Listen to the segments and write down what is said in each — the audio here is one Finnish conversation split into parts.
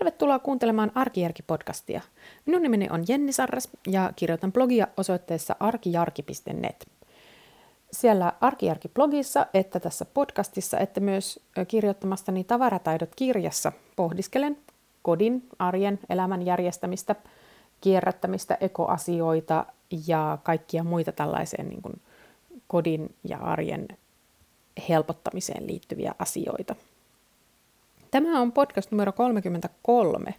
Tervetuloa kuuntelemaan Arkijärki-podcastia. Minun nimeni on Jenni Sarras ja kirjoitan blogia osoitteessa arkijarki.net. Siellä Arkijärki-blogissa että tässä podcastissa että myös kirjoittamastani Tavarataidot-kirjassa pohdiskelen kodin, arjen, elämän järjestämistä, kierrättämistä, ekoasioita ja kaikkia muita tällaiseen niin kuin kodin ja arjen helpottamiseen liittyviä asioita. Tämä on podcast numero 33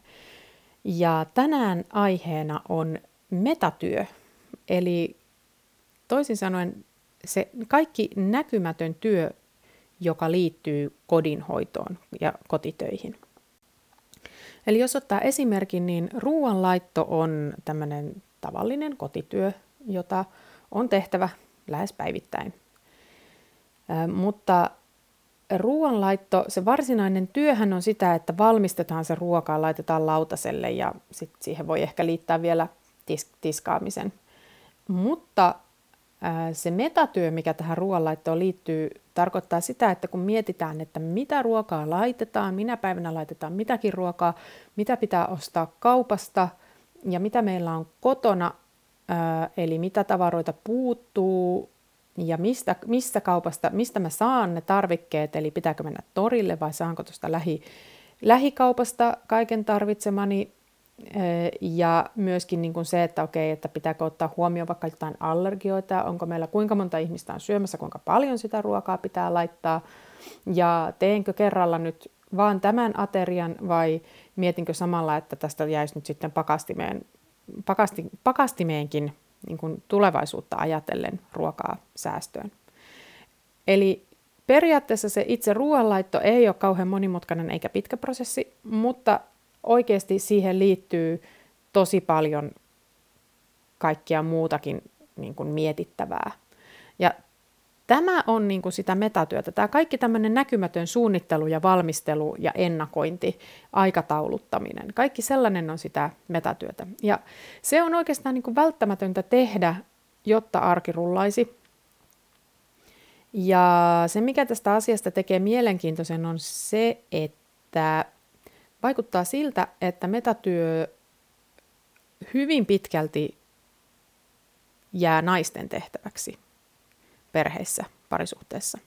ja tänään aiheena on metatyö, eli toisin sanoen se kaikki näkymätön työ, joka liittyy kodinhoitoon ja kotitöihin. Eli jos ottaa esimerkin, niin ruoanlaitto on tämmöinen tavallinen kotityö, jota on tehtävä lähes päivittäin. Mutta ruoanlaitto, se varsinainen työhän on sitä, että valmistetaan se ruokaa, laitetaan lautaselle ja sit siihen voi ehkä liittää vielä tis- tiskaamisen. Mutta se metatyö, mikä tähän ruoanlaittoon liittyy, tarkoittaa sitä, että kun mietitään, että mitä ruokaa laitetaan, minä päivänä laitetaan mitäkin ruokaa, mitä pitää ostaa kaupasta ja mitä meillä on kotona, eli mitä tavaroita puuttuu, ja mistä, mistä kaupasta, mistä mä saan ne tarvikkeet, eli pitääkö mennä torille vai saanko tuosta lähi, lähikaupasta kaiken tarvitsemani. Ja myöskin niin kuin se, että okei, että pitääkö ottaa huomioon vaikka jotain allergioita, onko meillä kuinka monta ihmistä on syömässä, kuinka paljon sitä ruokaa pitää laittaa, ja teenkö kerralla nyt vaan tämän aterian vai mietinkö samalla, että tästä jäisi nyt sitten pakastimeen, pakasti, pakastimeenkin niin kuin tulevaisuutta ajatellen ruokaa säästöön. Eli periaatteessa se itse ruoanlaitto ei ole kauhean monimutkainen eikä pitkä prosessi, mutta oikeasti siihen liittyy tosi paljon kaikkia muutakin niin kuin mietittävää. Ja Tämä on niin kuin sitä metatyötä. Tämä kaikki tämmöinen näkymätön suunnittelu ja valmistelu ja ennakointi, aikatauluttaminen, kaikki sellainen on sitä metatyötä. Ja se on oikeastaan niin kuin välttämätöntä tehdä, jotta arki rullaisi. Ja se, mikä tästä asiasta tekee mielenkiintoisen, on se, että vaikuttaa siltä, että metatyö hyvin pitkälti jää naisten tehtäväksi perheissä, parisuhteessa.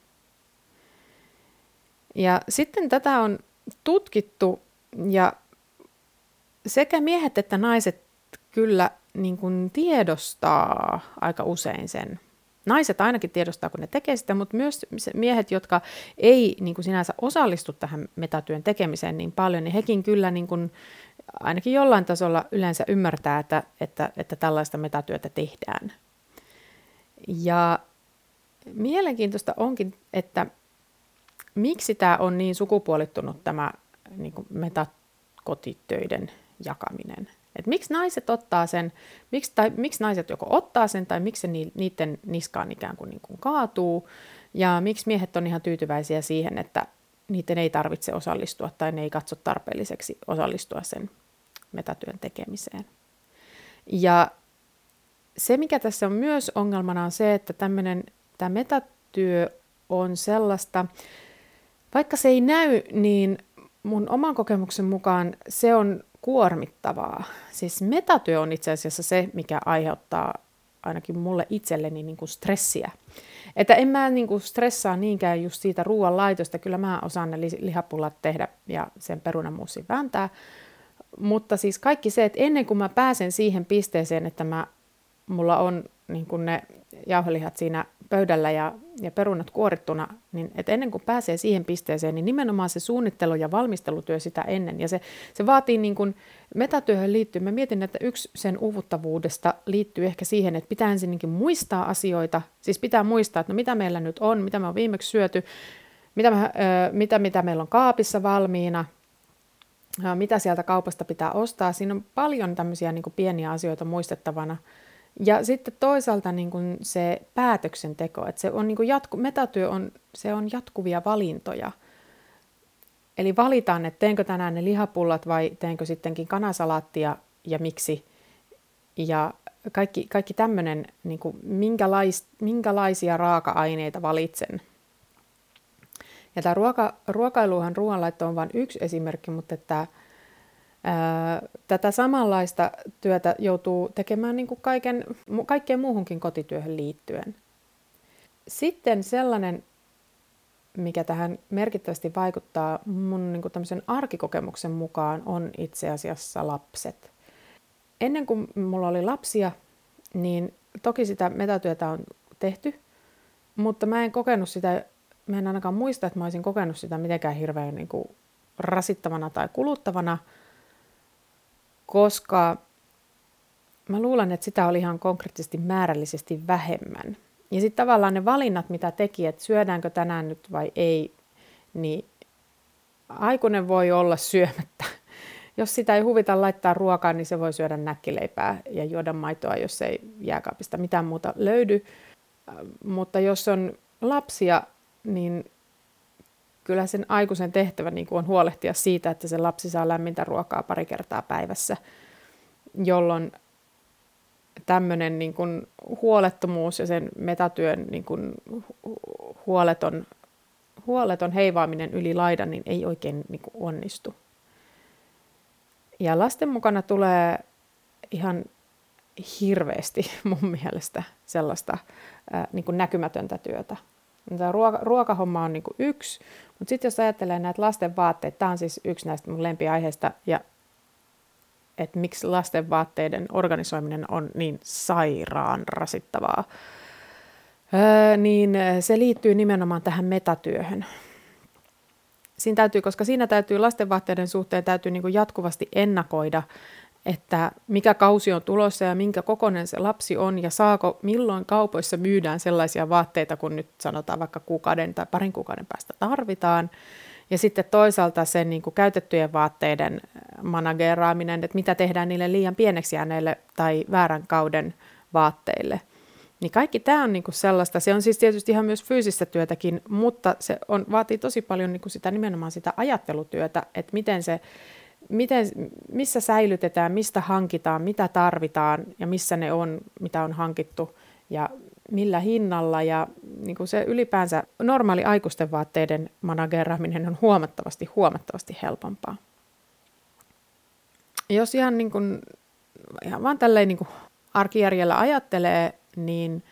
Ja sitten tätä on tutkittu ja sekä miehet että naiset kyllä niin kuin tiedostaa aika usein sen. Naiset ainakin tiedostaa, kun ne tekee sitä, mutta myös miehet, jotka ei niin kuin sinänsä osallistu tähän metatyön tekemiseen niin paljon, niin hekin kyllä niin kuin ainakin jollain tasolla yleensä ymmärtää, että, että, että tällaista metatyötä tehdään. Ja mielenkiintoista onkin, että miksi tämä on niin sukupuolittunut tämä niin kuin metakotitöiden jakaminen. Et miksi naiset ottaa sen, miksi, tai miksi naiset joko ottaa sen tai miksi se niiden niskaan ikään kuin, niin kuin kaatuu ja miksi miehet on ihan tyytyväisiä siihen, että niiden ei tarvitse osallistua tai ne ei katso tarpeelliseksi osallistua sen metatyön tekemiseen. Ja se, mikä tässä on myös ongelmana, on se, että tämmöinen tämä metatyö on sellaista, vaikka se ei näy, niin mun oman kokemuksen mukaan se on kuormittavaa. Siis metatyö on itse asiassa se, mikä aiheuttaa ainakin mulle itselleni niin kuin stressiä. Että en mä niin kuin stressaa niinkään just siitä ruoan laitosta, kyllä mä osaan ne lihapullat tehdä ja sen perunamuusin vääntää. Mutta siis kaikki se, että ennen kuin mä pääsen siihen pisteeseen, että mä, mulla on niin kuin ne jauhelihat siinä pöydällä ja, ja perunat kuorittuna, niin että ennen kuin pääsee siihen pisteeseen, niin nimenomaan se suunnittelu ja valmistelutyö sitä ennen. Ja se, se vaatii niin kuin metatyöhön liittyy. Mä mietin, että yksi sen uvuttavuudesta liittyy ehkä siihen, että pitää ensinnäkin muistaa asioita. Siis pitää muistaa, että no mitä meillä nyt on, mitä me on viimeksi syöty, mitä, me, mitä, mitä meillä on kaapissa valmiina, mitä sieltä kaupasta pitää ostaa. Siinä on paljon tämmöisiä niin kuin pieniä asioita muistettavana. Ja sitten toisaalta niin kuin se päätöksenteko, että se on niin kuin jatku, metatyö on, se on jatkuvia valintoja. Eli valitaan, että teenkö tänään ne lihapullat vai teenkö sittenkin kanasalaattia ja miksi. Ja kaikki, kaikki tämmöinen, niin minkälais, minkälaisia raaka-aineita valitsen. Ja tämä ruoka, ruokailuhan ruoanlaitto on vain yksi esimerkki, mutta että Tätä samanlaista työtä joutuu tekemään niin kuin kaiken, kaikkeen muuhunkin kotityöhön liittyen. Sitten sellainen, mikä tähän merkittävästi vaikuttaa mun niin kuin tämmöisen arkikokemuksen mukaan, on itse asiassa lapset. Ennen kuin mulla oli lapsia, niin toki sitä metatyötä on tehty, mutta mä en kokenut sitä, mä en ainakaan muista, että mä olisin kokenut sitä mitenkään hirveän niin kuin rasittavana tai kuluttavana, koska mä luulen, että sitä oli ihan konkreettisesti määrällisesti vähemmän. Ja sitten tavallaan ne valinnat, mitä teki, että syödäänkö tänään nyt vai ei, niin aikuinen voi olla syömättä. Jos sitä ei huvita laittaa ruokaa, niin se voi syödä näkkileipää ja juoda maitoa, jos ei jääkaapista mitään muuta löydy. Mutta jos on lapsia, niin kyllä sen aikuisen tehtävä niin on huolehtia siitä, että se lapsi saa lämmintä ruokaa pari kertaa päivässä, jolloin tämmöinen niin kuin huolettomuus ja sen metatyön niin kuin huoleton, huoleton heivaaminen yli laidan niin ei oikein niin kuin onnistu. Ja lasten mukana tulee ihan hirveästi mun mielestä sellaista ää, niin kuin näkymätöntä työtä. Tämä ruoka, ruokahomma on niin yksi, mutta sitten jos ajattelee näitä lasten vaatteita, tämä on siis yksi näistä mun lempiaiheista, ja että miksi lasten vaatteiden organisoiminen on niin sairaan rasittavaa, öö, niin se liittyy nimenomaan tähän metatyöhön. Siinä täytyy, koska siinä täytyy lasten vaatteiden suhteen täytyy niin jatkuvasti ennakoida, että mikä kausi on tulossa ja minkä kokoinen se lapsi on ja saako, milloin kaupoissa myydään sellaisia vaatteita, kun nyt sanotaan vaikka kuukauden tai parin kuukauden päästä tarvitaan. Ja sitten toisaalta sen niin kuin käytettyjen vaatteiden äh, manageraaminen, että mitä tehdään niille liian pieneksi jääneille tai väärän kauden vaatteille. Niin kaikki tämä on niin kuin sellaista, se on siis tietysti ihan myös fyysistä työtäkin, mutta se on, vaatii tosi paljon niin kuin sitä nimenomaan sitä ajattelutyötä, että miten se, miten, missä säilytetään, mistä hankitaan, mitä tarvitaan ja missä ne on, mitä on hankittu ja millä hinnalla ja niin kuin se ylipäänsä normaali aikuisten vaatteiden manageraaminen on huomattavasti, huomattavasti helpompaa. Jos ihan, niin kuin, ihan vaan tälleen niin kuin arkijärjellä ajattelee, niin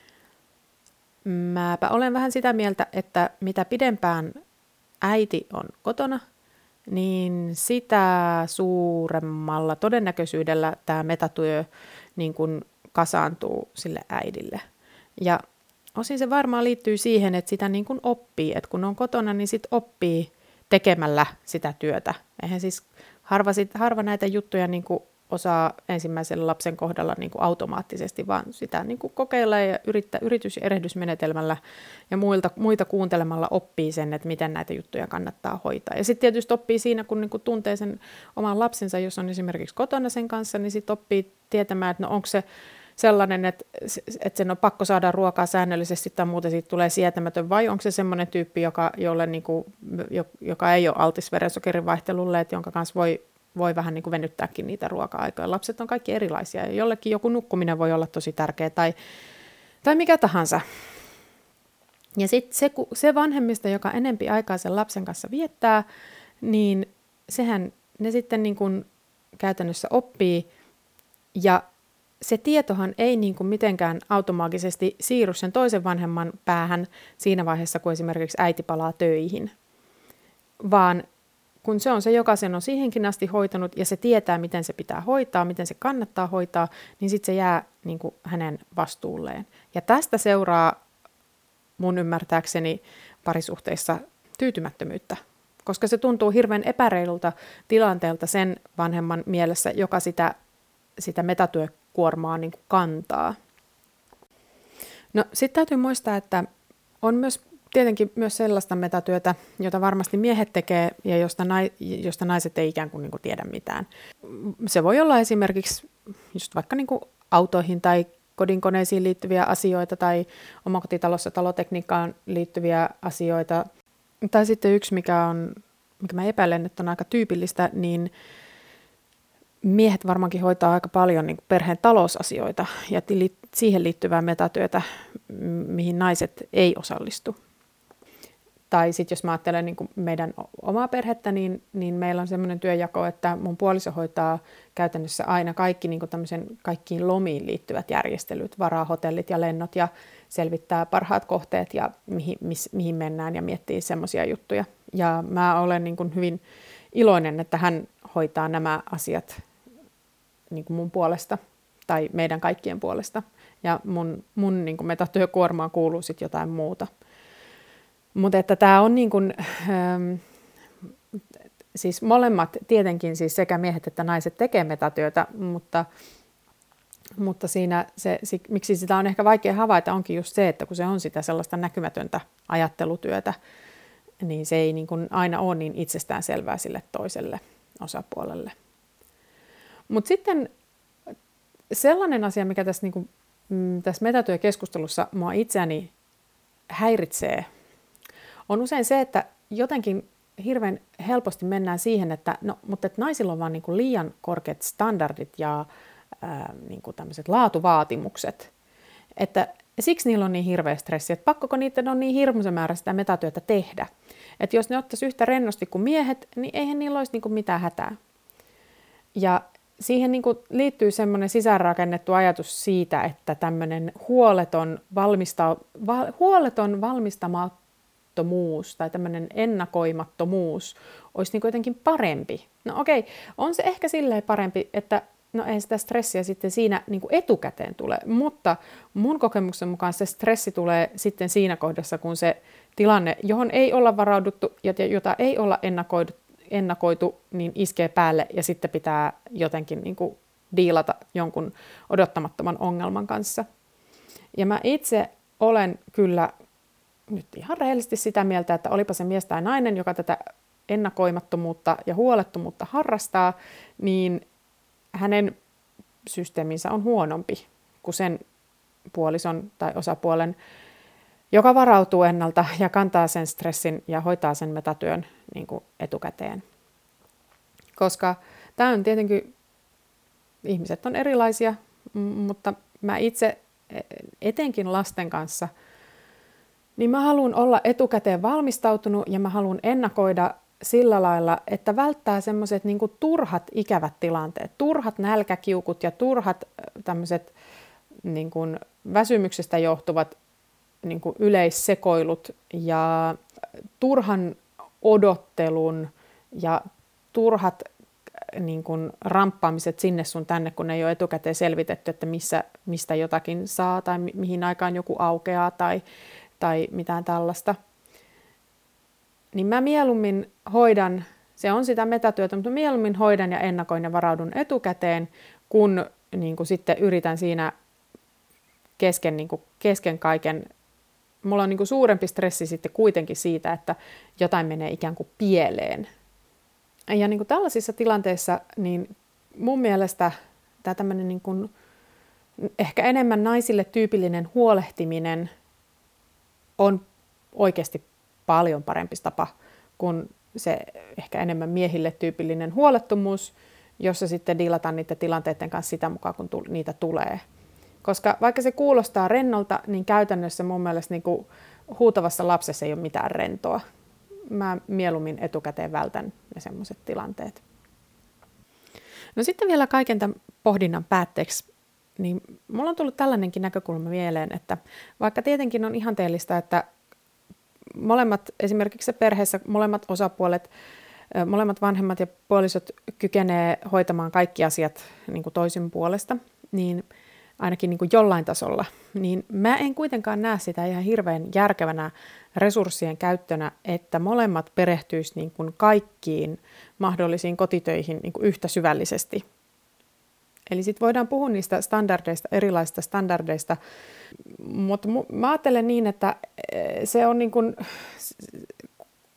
mäpä olen vähän sitä mieltä, että mitä pidempään äiti on kotona, niin sitä suuremmalla todennäköisyydellä tämä metatyö niin kuin kasaantuu sille äidille – ja osin se varmaan liittyy siihen, että sitä niin kuin oppii, että kun on kotona, niin sit oppii tekemällä sitä työtä. Eihän siis harva, sit, harva näitä juttuja niin kuin osaa ensimmäisen lapsen kohdalla niin kuin automaattisesti, vaan sitä niin kuin kokeilee ja yrittää, yritys- ja erehdysmenetelmällä ja muilta, muita kuuntelemalla oppii sen, että miten näitä juttuja kannattaa hoitaa. Ja sitten tietysti oppii siinä, kun niin kuin tuntee sen oman lapsensa, jos on esimerkiksi kotona sen kanssa, niin sitten oppii tietämään, että no onko se sellainen, että, että sen on pakko saada ruokaa säännöllisesti tai muuten siitä tulee sietämätön, vai onko se semmoinen tyyppi, joka, jolle niin kuin, joka ei ole altis verensokerin vaihtelulle, että jonka kanssa voi, voi vähän niin kuin venyttääkin niitä ruoka-aikoja. Lapset on kaikki erilaisia ja jollekin joku nukkuminen voi olla tosi tärkeä tai, tai mikä tahansa. Ja sitten se, se vanhemmista, joka enempi aikaa sen lapsen kanssa viettää, niin sehän ne sitten niin kuin käytännössä oppii ja se tietohan ei niin kuin mitenkään automaattisesti siirry sen toisen vanhemman päähän siinä vaiheessa, kun esimerkiksi äiti palaa töihin, vaan kun se on se, joka sen on siihenkin asti hoitanut ja se tietää, miten se pitää hoitaa, miten se kannattaa hoitaa, niin sitten se jää niin kuin hänen vastuulleen. Ja tästä seuraa mun ymmärtääkseni parisuhteissa tyytymättömyyttä, koska se tuntuu hirveän epäreilulta tilanteelta sen vanhemman mielessä, joka sitä, sitä metatyö kuormaa niin kuin kantaa. No sitten täytyy muistaa, että on myös tietenkin myös sellaista metatyötä, jota varmasti miehet tekee ja josta, nai, josta naiset ei ikään kuin, niin kuin tiedä mitään. Se voi olla esimerkiksi just vaikka niin kuin autoihin tai kodinkoneisiin liittyviä asioita tai omakotitalossa talotekniikkaan liittyviä asioita. Tai sitten yksi, mikä, on, mikä mä epäilen, että on aika tyypillistä, niin miehet varmaankin hoitaa aika paljon niin perheen talousasioita ja siihen liittyvää metatyötä, mihin naiset ei osallistu. Tai sitten jos mä ajattelen niin meidän omaa perhettä, niin, niin meillä on semmoinen työjako, että mun puoliso hoitaa käytännössä aina kaikki niin kaikkiin lomiin liittyvät järjestelyt, varaa hotellit ja lennot ja selvittää parhaat kohteet ja mihin, mis, mihin mennään ja miettii semmoisia juttuja. Ja mä olen niin hyvin iloinen, että hän hoitaa nämä asiat niin mun puolesta tai meidän kaikkien puolesta. Ja mun, mun niin metatyökuormaan kuuluu sitten jotain muuta. Mutta että tämä on niin kuin, ähm, siis molemmat tietenkin siis sekä miehet että naiset tekee metatyötä, mutta, mutta siinä se, se, miksi sitä on ehkä vaikea havaita onkin just se, että kun se on sitä sellaista näkymätöntä ajattelutyötä, niin se ei niin kuin aina ole niin itsestään selvää sille toiselle osapuolelle. Mutta sitten sellainen asia, mikä tässä, niin kuin, mm, tässä metatyökeskustelussa mua itseäni häiritsee on usein se, että jotenkin hirveän helposti mennään siihen, että, no, mutta että naisilla on vaan niin kuin liian korkeat standardit ja ää, niin kuin tämmöiset laatuvaatimukset. Että siksi niillä on niin hirveä stressi, että pakkoko niiden on niin hirmuisen määrä sitä metatyötä tehdä. Että jos ne ottaisi yhtä rennosti kuin miehet, niin eihän niillä olisi niin kuin mitään hätää. Ja siihen niin kuin liittyy semmoinen sisäänrakennettu ajatus siitä, että tämmöinen huoleton, valmista, val, huoleton valmistama, ennakoimattomuus tai tämmöinen ennakoimattomuus olisi niin jotenkin parempi. No okei, on se ehkä silleen parempi, että no ei sitä stressiä sitten siinä niin etukäteen tule, mutta mun kokemuksen mukaan se stressi tulee sitten siinä kohdassa, kun se tilanne, johon ei olla varauduttu ja jota ei olla ennakoitu, ennakoitu niin iskee päälle ja sitten pitää jotenkin niin kuin diilata jonkun odottamattoman ongelman kanssa. Ja mä itse olen kyllä nyt ihan rehellisesti sitä mieltä, että olipa se mies tai nainen, joka tätä ennakoimattomuutta ja huolettomuutta harrastaa, niin hänen systeeminsä on huonompi kuin sen puolison tai osapuolen, joka varautuu ennalta ja kantaa sen stressin ja hoitaa sen metatyön niin kuin etukäteen. Koska tämä on tietenkin, ihmiset on erilaisia, mutta mä itse e, etenkin lasten kanssa – niin mä haluan olla etukäteen valmistautunut ja mä haluan ennakoida sillä lailla, että välttää semmoiset niin turhat ikävät tilanteet, turhat nälkäkiukut ja turhat tämmöiset niin kuin väsymyksestä johtuvat niin kuin yleissekoilut ja turhan odottelun ja turhat niin kuin ramppaamiset sinne sun tänne, kun ei ole etukäteen selvitetty, että missä, mistä jotakin saa tai mi- mihin aikaan joku aukeaa tai tai mitään tällaista. Niin mä mieluummin hoidan, se on sitä metatyötä, mutta mieluummin hoidan ja ennakoin ja varaudun etukäteen, kun niin kuin sitten yritän siinä kesken, niin kuin kesken kaiken mulla on niin kuin suurempi stressi sitten kuitenkin siitä, että jotain menee ikään kuin pieleen. Ja niin kuin tällaisissa tilanteissa, niin mun mielestä tämä tämmöinen niin kuin ehkä enemmän naisille tyypillinen huolehtiminen – on oikeasti paljon parempi tapa kuin se ehkä enemmän miehille tyypillinen huolettomuus, jossa sitten dilataan niiden tilanteiden kanssa sitä mukaan, kun niitä tulee. Koska vaikka se kuulostaa rennolta, niin käytännössä mun mielestä niin kuin huutavassa lapsessa ei ole mitään rentoa. Mä mieluummin etukäteen vältän ne semmoiset tilanteet. No sitten vielä kaiken tämän pohdinnan päätteeksi niin mulla on tullut tällainenkin näkökulma mieleen, että vaikka tietenkin on ihanteellista, että molemmat, esimerkiksi perheessä molemmat osapuolet, molemmat vanhemmat ja puolisot kykenee hoitamaan kaikki asiat niin kuin toisin puolesta, niin ainakin niin kuin jollain tasolla, niin mä en kuitenkaan näe sitä ihan hirveän järkevänä resurssien käyttönä, että molemmat perehtyisivät niin kuin kaikkiin mahdollisiin kotitöihin niin kuin yhtä syvällisesti – Eli sitten voidaan puhua niistä standardeista, erilaisista standardeista, mutta mä ajattelen niin, että eh, se on niin kuin,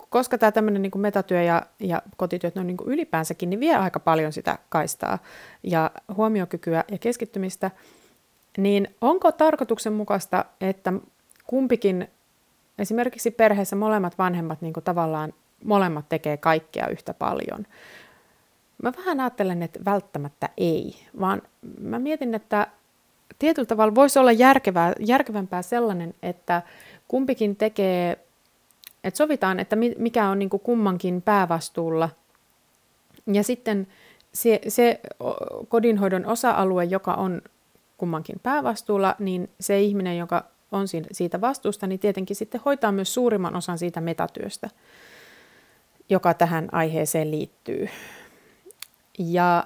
koska tämä tämmöinen niin metatyö ja, ja kotityöt on niin ylipäänsäkin, niin vie aika paljon sitä kaistaa ja huomiokykyä ja keskittymistä, niin onko tarkoituksenmukaista, että kumpikin, esimerkiksi perheessä molemmat vanhemmat niin tavallaan molemmat tekee kaikkea yhtä paljon? Mä vähän ajattelen, että välttämättä ei, vaan mä mietin, että tietyllä tavalla voisi olla järkevää, järkevämpää sellainen, että kumpikin tekee Et sovitaan, että mikä on niin kummankin päävastuulla. Ja sitten se, se kodinhoidon osa-alue, joka on kummankin päävastuulla, niin se ihminen, joka on siitä vastuusta, niin tietenkin sitten hoitaa myös suurimman osan siitä metatyöstä, joka tähän aiheeseen liittyy. Ja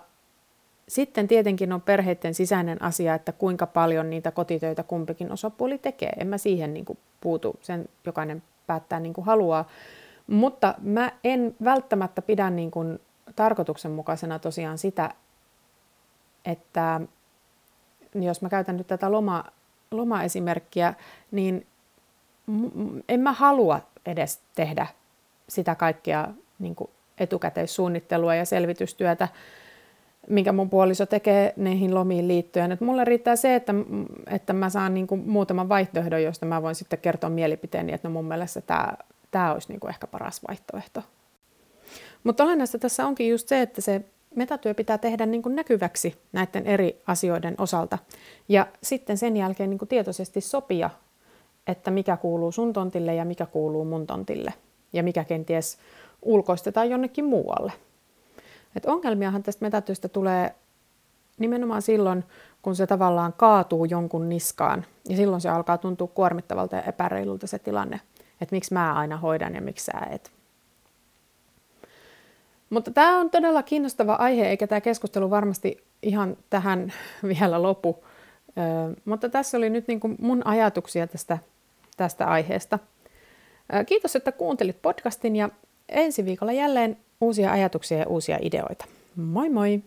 sitten tietenkin on perheiden sisäinen asia, että kuinka paljon niitä kotitöitä kumpikin osapuoli tekee. En mä siihen niin kuin puutu, sen jokainen päättää niin kuin haluaa. Mutta mä en välttämättä pidä niin kuin tarkoituksenmukaisena tosiaan sitä, että jos mä käytän nyt tätä loma, lomaesimerkkiä, niin en mä halua edes tehdä sitä kaikkea niin kuin etukäteissuunnittelua ja selvitystyötä, minkä mun puoliso tekee niihin lomiin liittyen. Et mulle riittää se, että, että mä saan niin kuin muutaman vaihtoehdon, josta mä voin sitten kertoa mielipiteeni, että no mun mielestä tämä, tämä olisi niin kuin ehkä paras vaihtoehto. Mutta olennaista tässä onkin just se, että se metatyö pitää tehdä niin kuin näkyväksi näiden eri asioiden osalta. Ja sitten sen jälkeen niin kuin tietoisesti sopia, että mikä kuuluu sun tontille ja mikä kuuluu mun tontille. Ja mikä kenties ulkoistetaan jonnekin muualle. Et ongelmiahan tästä metatyöstä tulee nimenomaan silloin, kun se tavallaan kaatuu jonkun niskaan. Ja silloin se alkaa tuntua kuormittavalta ja epäreilulta se tilanne, että miksi mä aina hoidan ja miksi sä et. Mutta tämä on todella kiinnostava aihe, eikä tämä keskustelu varmasti ihan tähän vielä lopu. Ö, mutta tässä oli nyt niin mun ajatuksia tästä, tästä aiheesta. Ö, kiitos, että kuuntelit podcastin ja ensi viikolla jälleen uusia ajatuksia ja uusia ideoita. Moi moi!